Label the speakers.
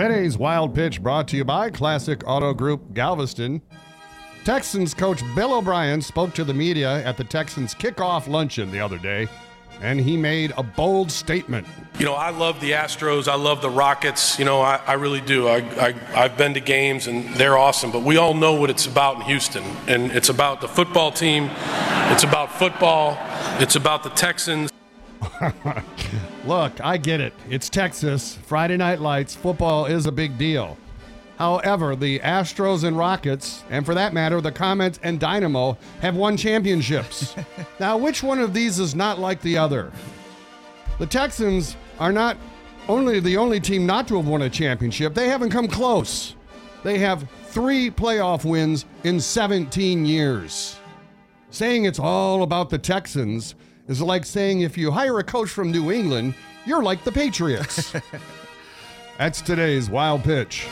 Speaker 1: Today's Wild Pitch brought to you by Classic Auto Group Galveston. Texans coach Bill O'Brien spoke to the media at the Texans kickoff luncheon the other day, and he made a bold statement.
Speaker 2: You know, I love the Astros. I love the Rockets. You know, I, I really do. I, I, I've been to games, and they're awesome. But we all know what it's about in Houston. And it's about the football team, it's about football, it's about the Texans.
Speaker 1: Look, I get it. It's Texas. Friday night lights. Football is a big deal. However, the Astros and Rockets, and for that matter, the Comets and Dynamo, have won championships. now, which one of these is not like the other? The Texans are not only the only team not to have won a championship, they haven't come close. They have three playoff wins in 17 years. Saying it's all about the Texans is like saying if you hire a coach from New England, you're like the Patriots. That's today's wild pitch.